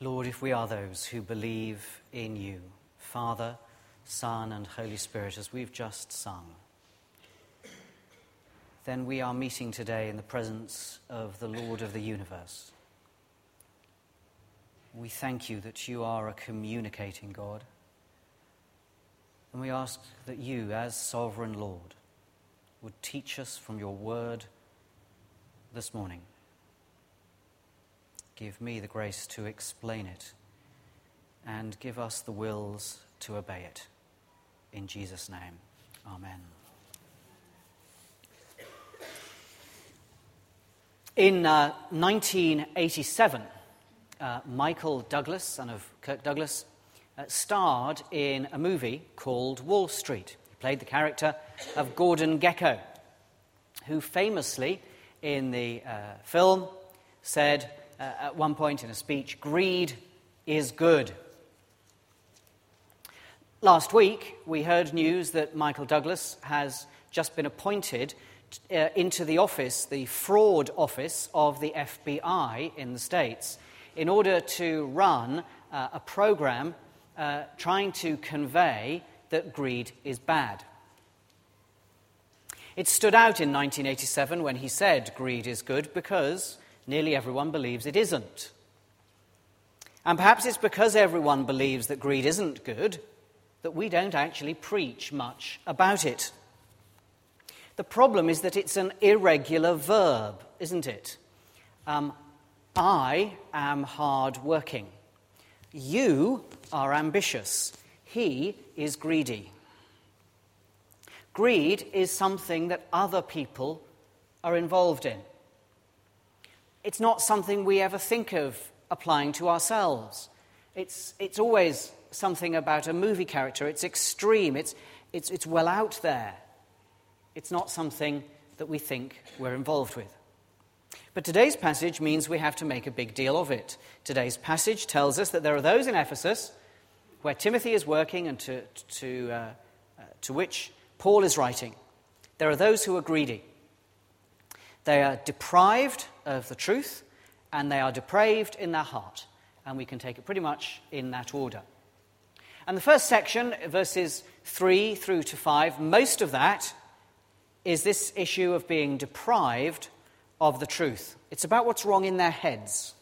Lord, if we are those who believe in you, Father, Son, and Holy Spirit, as we've just sung, then we are meeting today in the presence of the Lord of the universe. We thank you that you are a communicating God. And we ask that you, as sovereign Lord, would teach us from your word this morning. Give me the grace to explain it and give us the wills to obey it. In Jesus' name, Amen. In uh, 1987, uh, Michael Douglas, son of Kirk Douglas, uh, starred in a movie called Wall Street. He played the character of Gordon Gekko, who famously, in the uh, film, said, uh, at one point in a speech, greed is good. Last week, we heard news that Michael Douglas has just been appointed uh, into the office, the fraud office of the FBI in the States, in order to run uh, a program uh, trying to convey that greed is bad. It stood out in 1987 when he said greed is good because nearly everyone believes it isn't. And perhaps it's because everyone believes that greed isn't good that we don't actually preach much about it. The problem is that it's an irregular verb, isn't it? Um, I am hard working. You are ambitious. He is greedy. Greed is something that other people are involved in it's not something we ever think of applying to ourselves. It's, it's always something about a movie character. It's extreme, it's, it's, it's well out there. It's not something that we think we're involved with. But today's passage means we have to make a big deal of it. Today's passage tells us that there are those in Ephesus where Timothy is working and to, to, uh, uh, to which Paul is writing. There are those who are greedy. They are deprived of the truth and they are depraved in their heart. And we can take it pretty much in that order. And the first section, verses 3 through to 5, most of that is this issue of being deprived of the truth. It's about what's wrong in their heads.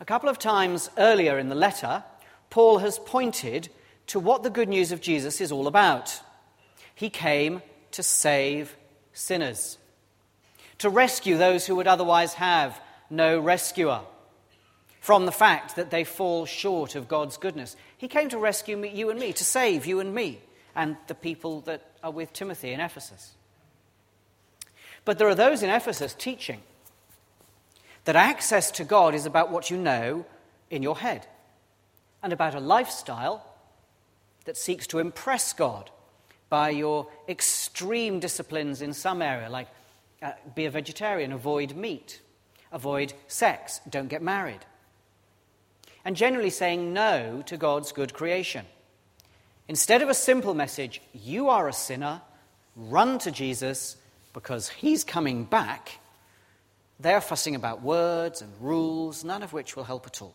A couple of times earlier in the letter, Paul has pointed to what the good news of Jesus is all about. He came to save sinners to rescue those who would otherwise have no rescuer from the fact that they fall short of God's goodness. He came to rescue me, you and me, to save you and me and the people that are with Timothy in Ephesus. But there are those in Ephesus teaching that access to God is about what you know in your head and about a lifestyle that seeks to impress God by your extreme disciplines in some area, like uh, be a vegetarian, avoid meat, avoid sex, don't get married. And generally saying no to God's good creation. Instead of a simple message, you are a sinner, run to Jesus because he's coming back, they're fussing about words and rules, none of which will help at all.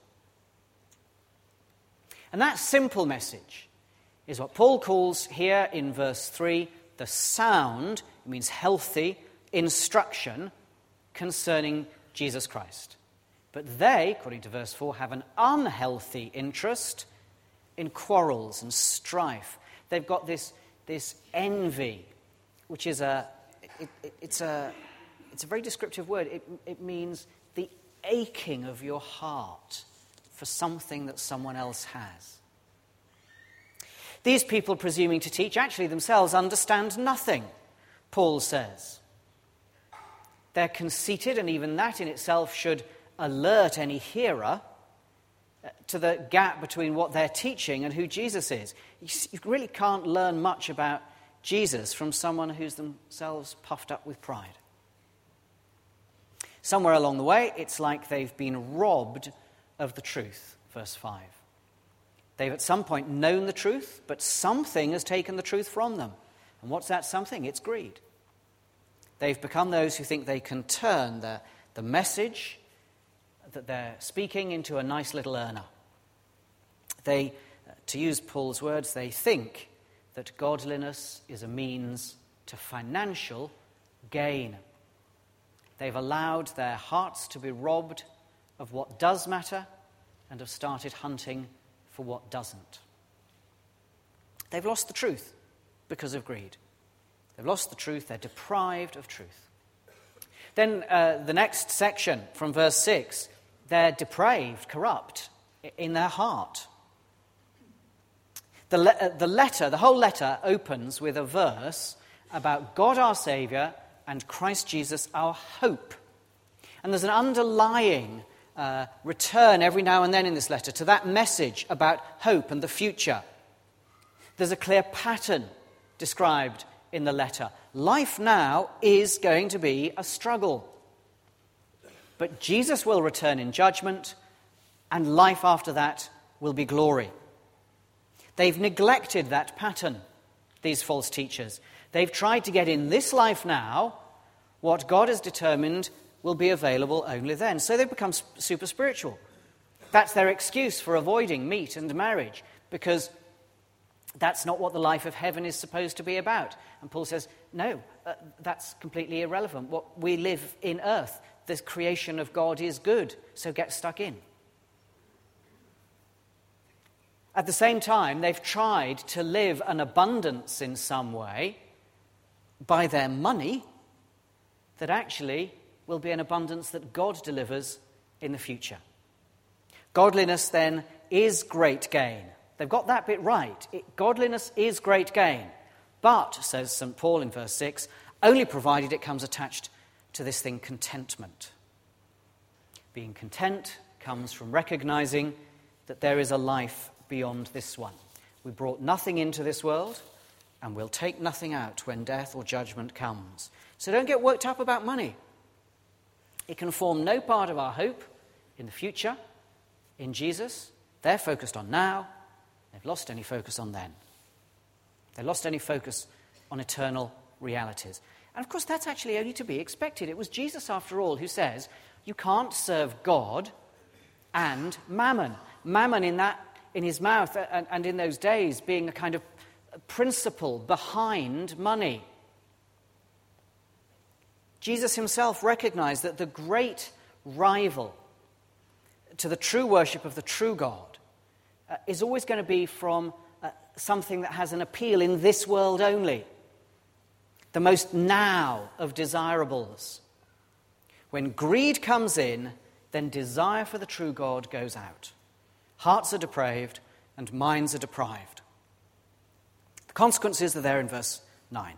And that simple message is what Paul calls here in verse 3 the sound, it means healthy, instruction concerning Jesus Christ. But they, according to verse 4, have an unhealthy interest in quarrels and strife. They've got this, this envy, which is a, it, it, it's a, it's a very descriptive word. It, it means the aching of your heart for something that someone else has. These people, presuming to teach, actually themselves understand nothing, Paul says. They're conceited, and even that in itself should alert any hearer uh, to the gap between what they're teaching and who Jesus is. You really can't learn much about Jesus from someone who's themselves puffed up with pride. Somewhere along the way, it's like they've been robbed of the truth. Verse 5. They've at some point known the truth, but something has taken the truth from them. And what's that something? It's greed. They've become those who think they can turn the, the message that they're speaking into a nice little earner. They, to use Paul's words, they think that godliness is a means to financial gain. They've allowed their hearts to be robbed of what does matter and have started hunting for what doesn't. They've lost the truth because of greed. They've lost the truth, they're deprived of truth. Then uh, the next section from verse 6 they're depraved, corrupt in their heart. The, le- uh, the letter, the whole letter opens with a verse about God our Saviour and Christ Jesus our hope. And there's an underlying uh, return every now and then in this letter to that message about hope and the future. There's a clear pattern described in the letter. Life now is going to be a struggle. But Jesus will return in judgment, and life after that will be glory. They've neglected that pattern, these false teachers. They've tried to get in this life now what God has determined will be available only then. So they've become super spiritual. That's their excuse for avoiding meat and marriage, because that's not what the life of heaven is supposed to be about. And Paul says, no, uh, that's completely irrelevant. What we live in earth, the creation of God is good, so get stuck in. At the same time, they've tried to live an abundance in some way by their money that actually will be an abundance that God delivers in the future. Godliness, then, is great gain. They've got that bit right. It, godliness is great gain. But, says St. Paul in verse 6, only provided it comes attached to this thing contentment. Being content comes from recognizing that there is a life beyond this one. We brought nothing into this world, and we'll take nothing out when death or judgment comes. So don't get worked up about money. It can form no part of our hope in the future, in Jesus. They're focused on now, they've lost any focus on then. They lost any focus on eternal realities. And of course, that's actually only to be expected. It was Jesus, after all, who says, You can't serve God and mammon. Mammon, in, that, in his mouth uh, and, and in those days, being a kind of principle behind money. Jesus himself recognized that the great rival to the true worship of the true God uh, is always going to be from something that has an appeal in this world only, the most now of desirables. When greed comes in, then desire for the true God goes out. Hearts are depraved and minds are deprived. The consequences are there in verse 9.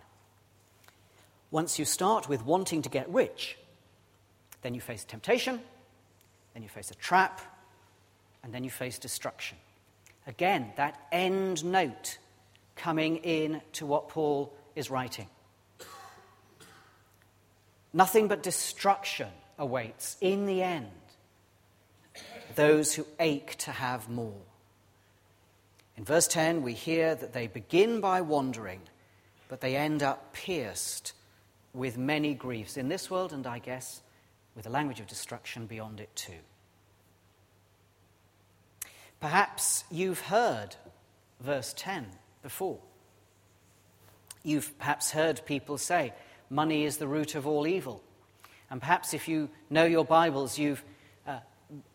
Once you start with wanting to get rich, then you face temptation, then you face a trap, and then you face destruction. Again, that end note coming in to what Paul is writing. Nothing but destruction awaits in the end those who ache to have more. In verse 10, we hear that they begin by wandering, but they end up pierced with many griefs in this world, and I guess with a language of destruction beyond it too. Perhaps you've heard verse 10 before. You've perhaps heard people say, money is the root of all evil. And perhaps if you know your Bibles, you've uh,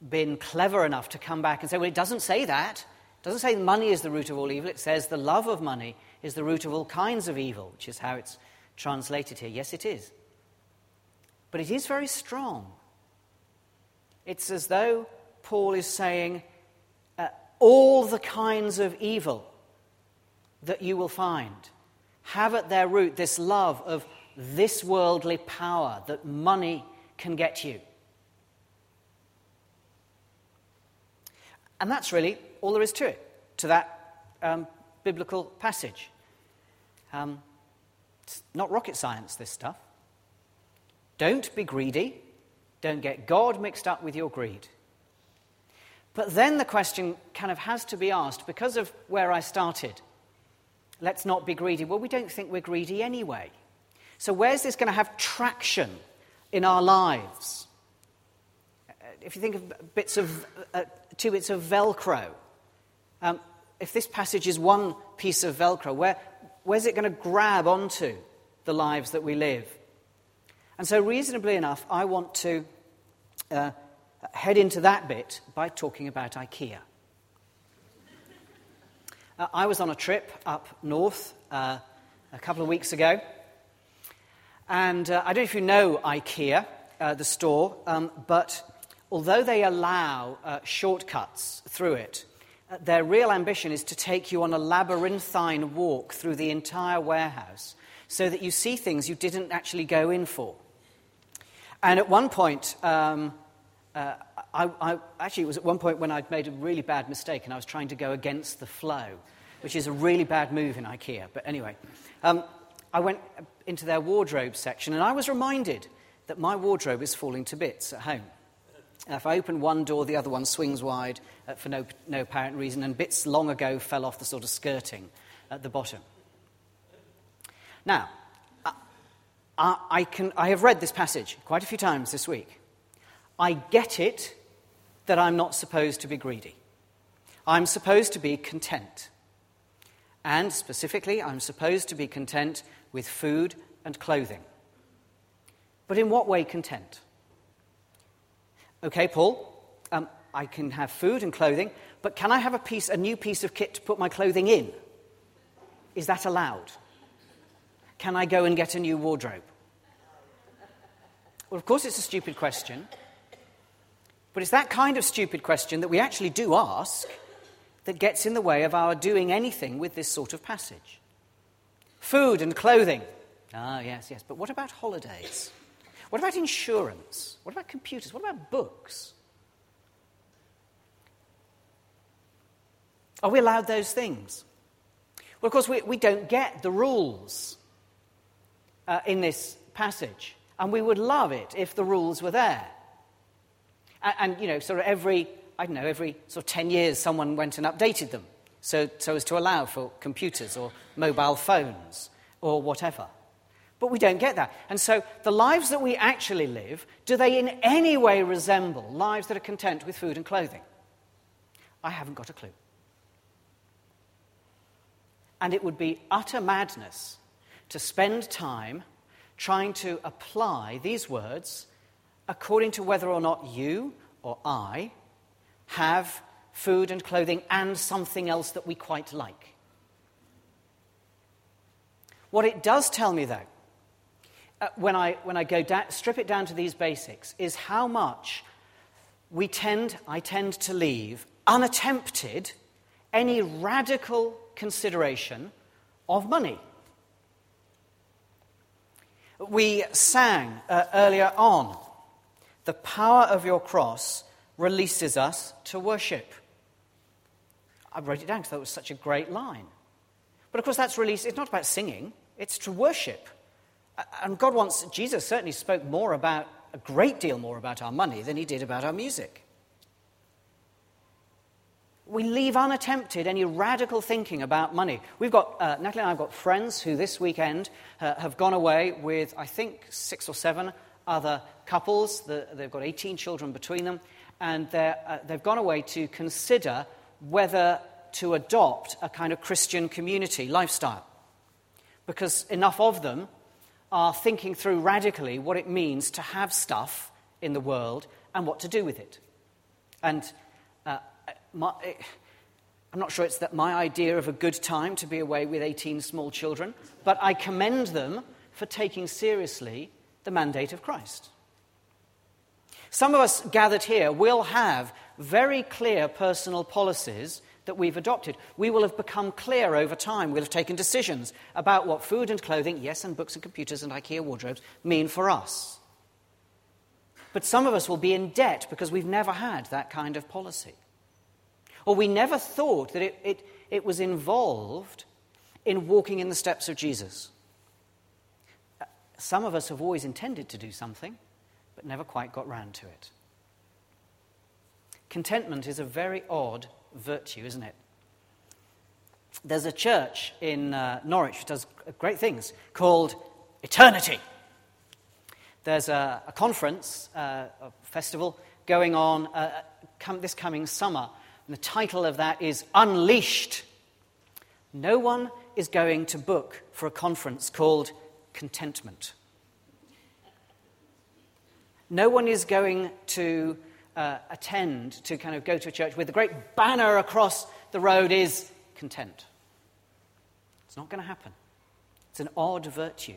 been clever enough to come back and say, well, it doesn't say that. It doesn't say money is the root of all evil. It says the love of money is the root of all kinds of evil, which is how it's translated here. Yes, it is. But it is very strong. It's as though Paul is saying, all the kinds of evil that you will find have at their root this love of this worldly power that money can get you. And that's really all there is to it, to that um, biblical passage. Um, it's not rocket science, this stuff. Don't be greedy. Don't get God mixed up with your greed. But then the question kind of has to be asked because of where I started. Let's not be greedy. Well, we don't think we're greedy anyway. So, where's this going to have traction in our lives? if you think of bits of, uh, two bits of Velcro, um, if this passage is one piece of Velcro, where, where's it going to grab onto the lives that we live? And so, reasonably enough, I want to uh, head into that bit by talking about IKEA. Uh, I was on a trip up north uh, a couple of weeks ago, and uh, I don't know if you know IKEA, uh, the store, um, but although they allow uh, shortcuts through it, uh, their real ambition is to take you on a labyrinthine walk through the entire warehouse so that you see things you didn't actually go in for. And at one point, um, uh, I, I, actually, it was at one point when I'd made a really bad mistake and I was trying to go against the flow, which is a really bad move in IKEA. But anyway, um, I went into their wardrobe section and I was reminded that my wardrobe is falling to bits at home. If I open one door, the other one swings wide uh, for no, no apparent reason, and bits long ago fell off the sort of skirting at the bottom. Now, I, I, can, I have read this passage quite a few times this week. I get it that I'm not supposed to be greedy. I'm supposed to be content. And specifically, I'm supposed to be content with food and clothing. But in what way content? Okay, Paul, um, I can have food and clothing, but can I have a, piece, a new piece of kit to put my clothing in? Is that allowed? Can I go and get a new wardrobe? Well, of course, it's a stupid question, but it's that kind of stupid question that we actually do ask that gets in the way of our doing anything with this sort of passage. Food and clothing. Ah, yes, yes. But what about holidays? What about insurance? What about computers? What about books? Are we allowed those things? Well, of course, we, we don't get the rules uh, in this passage, and we would love it if the rules were there. And, and, you know, sort of every, I don't know, every sort of 10 years, someone went and updated them so, so as to allow for computers or mobile phones or whatever. But we don't get that. And so the lives that we actually live, do they in any way resemble lives that are content with food and clothing? I haven't got a clue. And it would be utter madness to spend time trying to apply these words according to whether or not you or I have food and clothing and something else that we quite like. What it does tell me, though, uh, when I, when I go da- strip it down to these basics, is how much we tend, I tend to leave unattempted any radical consideration of money. We sang uh, earlier on, the power of your cross releases us to worship. I wrote it down because that was such a great line. But of course, that's release, it's not about singing, it's to worship. And God wants, Jesus certainly spoke more about, a great deal more about our money than he did about our music. We leave unattempted any radical thinking about money. We've got, uh, Natalie and I have got friends who this weekend uh, have gone away with, I think, six or seven other couples. The, they've got 18 children between them, and uh, they've gone away to consider whether to adopt a kind of Christian community lifestyle. Because enough of them are thinking through radically what it means to have stuff in the world and what to do with it. And uh, my, I'm not sure it's that my idea of a good time to be away with 18 small children, but I commend them for taking seriously the mandate of Christ. Some of us gathered here will have very clear personal policies that we've adopted. We will have become clear over time. We'll have taken decisions about what food and clothing, yes, and books and computers and IKEA wardrobes mean for us. But some of us will be in debt because we've never had that kind of policy. Or we never thought that it, it, it was involved in walking in the steps of Jesus. Some of us have always intended to do something, but never quite got round to it. Contentment is a very odd virtue, isn't it? There's a church in uh, Norwich which does great things called Eternity. There's a, a conference, uh, a festival, going on uh, come, this coming summer. And the title of that is Unleashed. No one is going to book for a conference called Contentment. No one is going to uh, attend, to kind of go to a church with the great banner across the road is content. It's not going to happen. It's an odd virtue.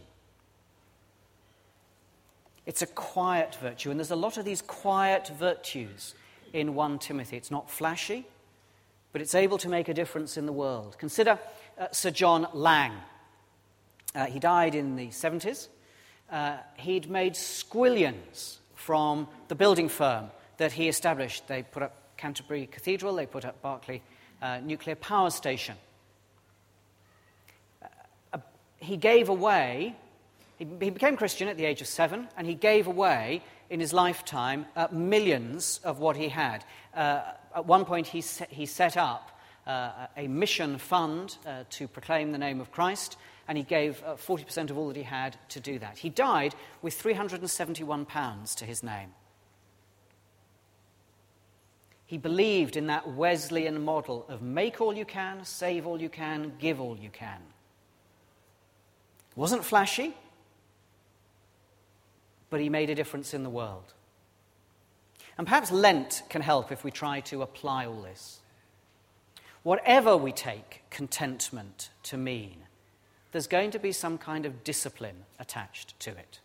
It's a quiet virtue, and there's a lot of these quiet virtues in 1 Timothy. It's not flashy, but it's able to make a difference in the world. Consider uh, Sir John Laing. Uh, he died in the 70s. Uh, he'd made squillions from the building firm that he established. They put up Canterbury Cathedral, they put up Berkeley uh, Nuclear Power Station. Uh, uh, he gave away, he, became Christian at the age of seven, and he gave away in his lifetime millions of what he had. At one point, he, set, he set up a mission fund to proclaim the name of Christ and he gave uh, 40% of all that he had to do that. He died with £371 to his name. He believed in that Wesleyan model of make all you can, save all you can, give all you can. Wasn't flashy, but he made a difference in the world. And perhaps Lent can help if we try to apply all this. Whatever we take contentment to mean, there's going to be some kind of discipline attached to it.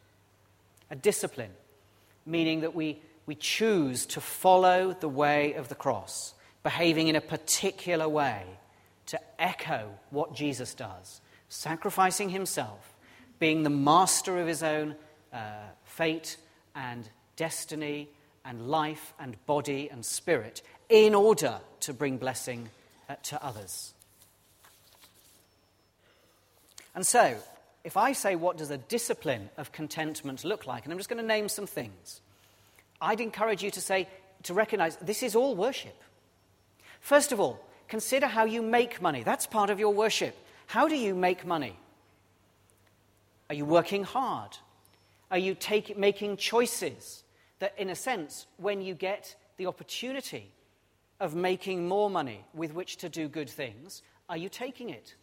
A discipline, meaning that we, we choose to follow the way of the cross, behaving in a particular way to echo what Jesus does, sacrificing himself, being the master of his own uh, fate and destiny and life and body and spirit in order to bring blessing uh, to others. And so, if I say, what does a discipline of contentment look like? And I'm just going to name some things. I'd encourage you to say, to recognize this is all worship. First of all, consider how you make money. That's part of your worship. How do you make money? Are you working hard? Are you take, making choices that, in a sense, when you get the opportunity of making more money with which to do good things, are you taking it?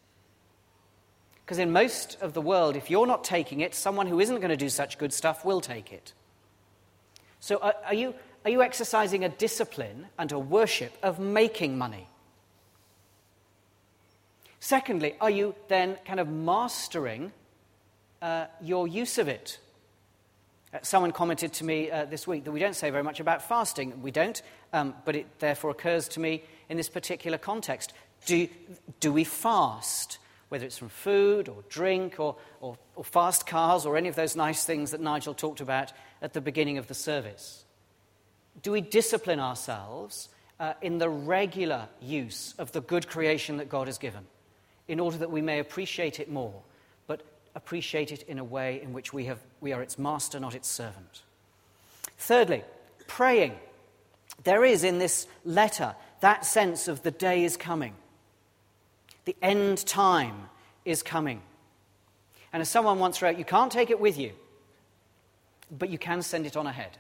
Because in most of the world, if you're not taking it, someone who isn't going to do such good stuff will take it. So are, are, you, are you exercising a discipline and a worship of making money? Secondly, are you then kind of mastering uh, your use of it? Uh, someone commented to me uh, this week that we don't say very much about fasting. We don't, um, but it therefore occurs to me in this particular context. Do, do we fast? Whether it's from food or drink or, or, or, fast cars or any of those nice things that Nigel talked about at the beginning of the service? Do we discipline ourselves uh, in the regular use of the good creation that God has given in order that we may appreciate it more, but appreciate it in a way in which we, have, we are its master, not its servant? Thirdly, praying. There is in this letter that sense of the day is coming. The end time is coming. And as someone once wrote, you can't take it with you, but you can send it on ahead.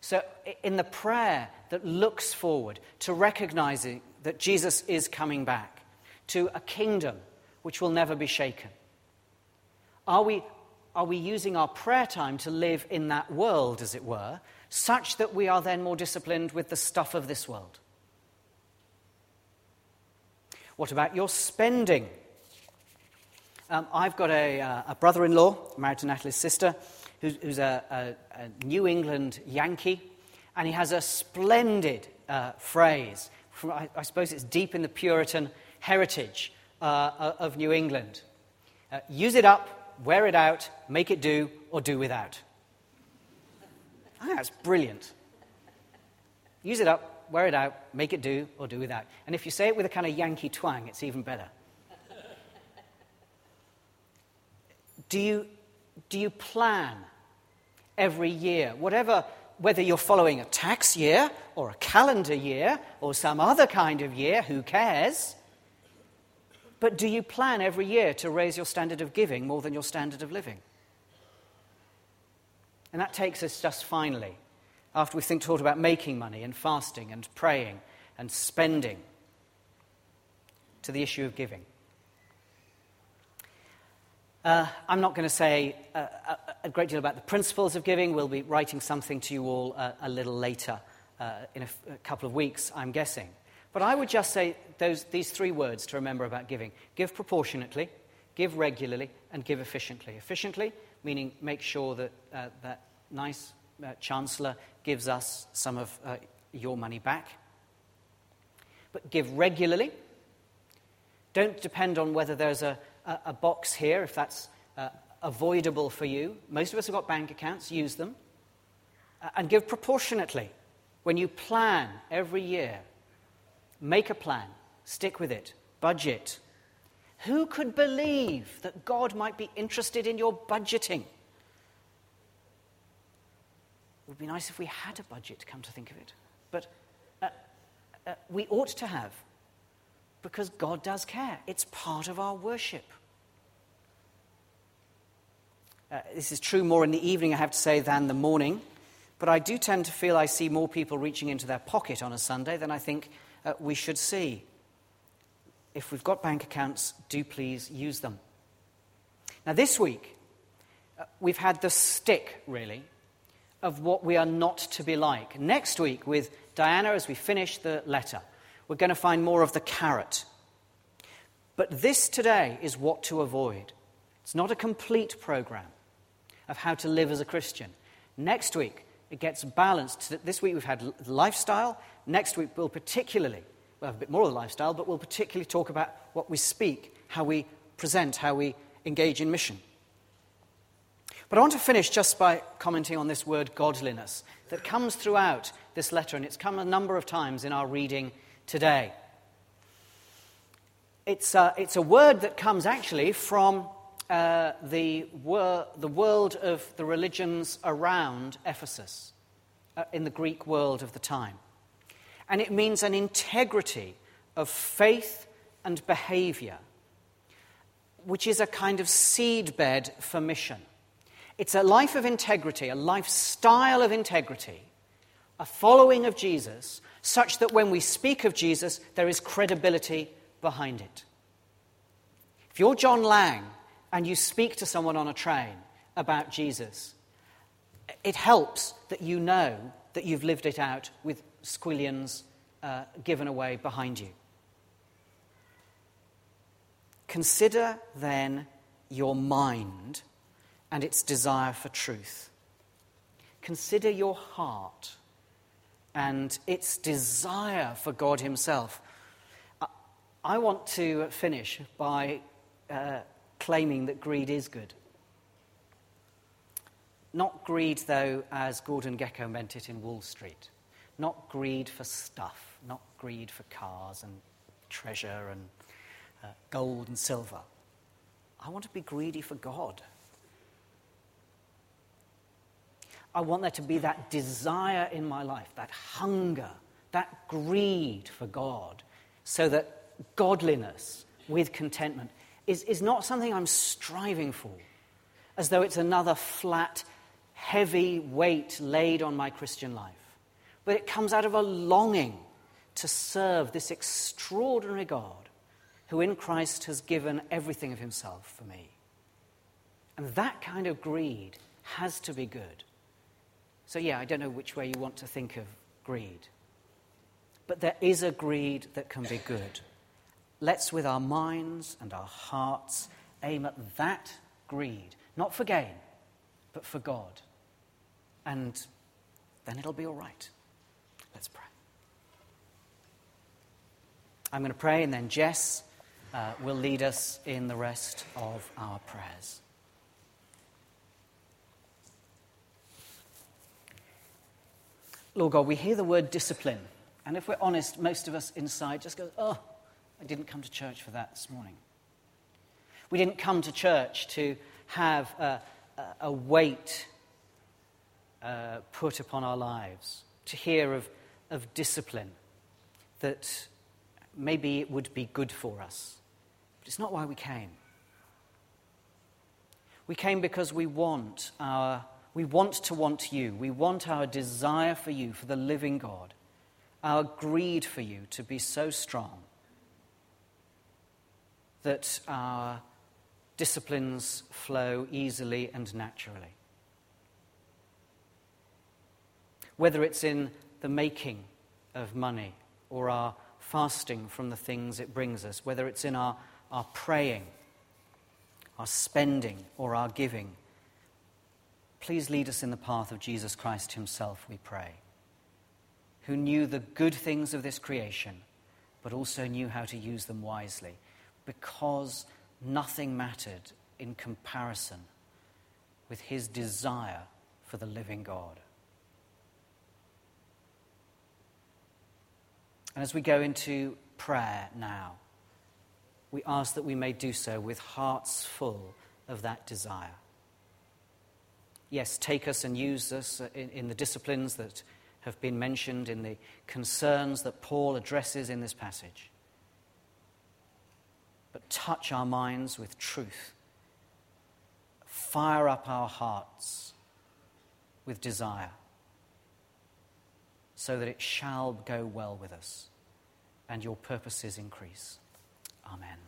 So, in the prayer that looks forward to recognizing that Jesus is coming back, to a kingdom which will never be shaken, are we, are we using our prayer time to live in that world, as it were, such that we are then more disciplined with the stuff of this world? What about your spending? Um, I've got a, uh, a brother in law, married to Natalie's sister, who's, who's a, a, a, New England Yankee, and he has a splendid uh, phrase. From, I, I, suppose it's deep in the Puritan heritage uh, of New England. Uh, use it up, wear it out, make it do, or do without. I think that's brilliant. Use it up, wear it out, make it do, or do without. And if you say it with a kind of Yankee twang, it's even better. do, you, do you plan every year, whatever, whether you're following a tax year or a calendar year or some other kind of year, who cares? But do you plan every year to raise your standard of giving more than your standard of living? And that takes us just finally, after we think talked about making money and fasting and praying and spending, to the issue of giving. Uh, I'm not going to say uh, a, a, great deal about the principles of giving. We'll be writing something to you all uh, a little later, uh, in a, a couple of weeks, I'm guessing. But I would just say those, these three words to remember about giving give proportionately, give regularly, and give efficiently. Efficiently, meaning make sure that uh, that nice uh, chancellor gives us some of your money back. But give regularly. Don't depend on whether there's a a, a box here if that's uh, avoidable for you. Most of us have got bank accounts, use them. Uh, and give proportionately. When you plan every year, make a plan, stick with it, budget. Who could believe that God might be interested in your budgeting? It would be nice if we had a budget, come to think of it. But uh, uh, we ought to have because God does care. It's part of our worship. Uh, this is true more in the evening, I have to say, than the morning. But I do tend to feel I see more people reaching into their pocket on a Sunday than I think uh, we should see. If we've got bank accounts, do please use them. Now, this week, uh, we've had the stick, really, of what we are not to be like. Next week, with Diana, as we finish the letter, we're going to find more of the carrot. But this today is what to avoid. It's not a complete program of how to live as a Christian. Next week, it gets balanced. This week we've had lifestyle. Next week we'll particularly, we'll have a bit more of the lifestyle, but we'll particularly talk about what we speak, how we present, how we engage in mission. But I want to finish just by commenting on this word godliness that comes throughout this letter, and it's come a number of times in our reading today. It's a, it's a word that comes actually from uh, the, wor- the world of the religions around Ephesus, uh, in the Greek world of the time. And it means an integrity of faith and behavior, which is a kind of seedbed for mission. It's a life of integrity, a lifestyle of integrity, a following of Jesus, such that when we speak of Jesus, there is credibility behind it. If you're John Laing and you speak to someone on a train about Jesus, it helps that you know that you've lived it out with squillions uh, given away behind you. Consider then your mind and its desire for truth. Consider your heart and its desire for God Himself. I want to finish by uh, claiming that greed is good. Not greed, though, as Gordon Gekko meant it in Wall Street. Not greed for stuff, not greed for cars and treasure and uh, gold and silver. I want to be greedy for God. I want there to be that desire in my life, that hunger, that greed for God, so that godliness with contentment is, is not something I'm striving for, as though it's another flat, heavy weight laid on my Christian life. But it comes out of a longing to serve this extraordinary God who in Christ has given everything of himself for me. And that kind of greed has to be good. So, yeah, I don't know which way you want to think of greed. But there is a greed that can be good. Let's, with our minds and our hearts, aim at that greed, not for gain, but for God. And then it'll be all right. Let's pray. I'm going to pray, and then Jess uh, will lead us in the rest of our prayers. Lord God, we hear the word discipline. And if we're honest, most of us inside just go, oh, I didn't come to church for that this morning. We didn't come to church to have a, a weight uh, put upon our lives, to hear of, of discipline that maybe it would be good for us. But it's not why we came. We came because we want our We want to want you. We want our desire for you, for the living God, our greed for you to be so strong that our disciplines flow easily and naturally. Whether it's in the making of money or our fasting from the things it brings us, whether it's in our, our praying, our spending, or our giving, please lead us in the path of Jesus Christ Himself, we pray, who knew the good things of this creation, but also knew how to use them wisely, because nothing mattered in comparison with His desire for the living God. And as we go into prayer now, we ask that we may do so with hearts full of that desire. Yes, take us and use us in, in, the disciplines that have been mentioned, in the concerns that Paul addresses in this passage. But touch our minds with truth. Fire up our hearts with desire so that it shall go well with us and your purposes increase. Amen.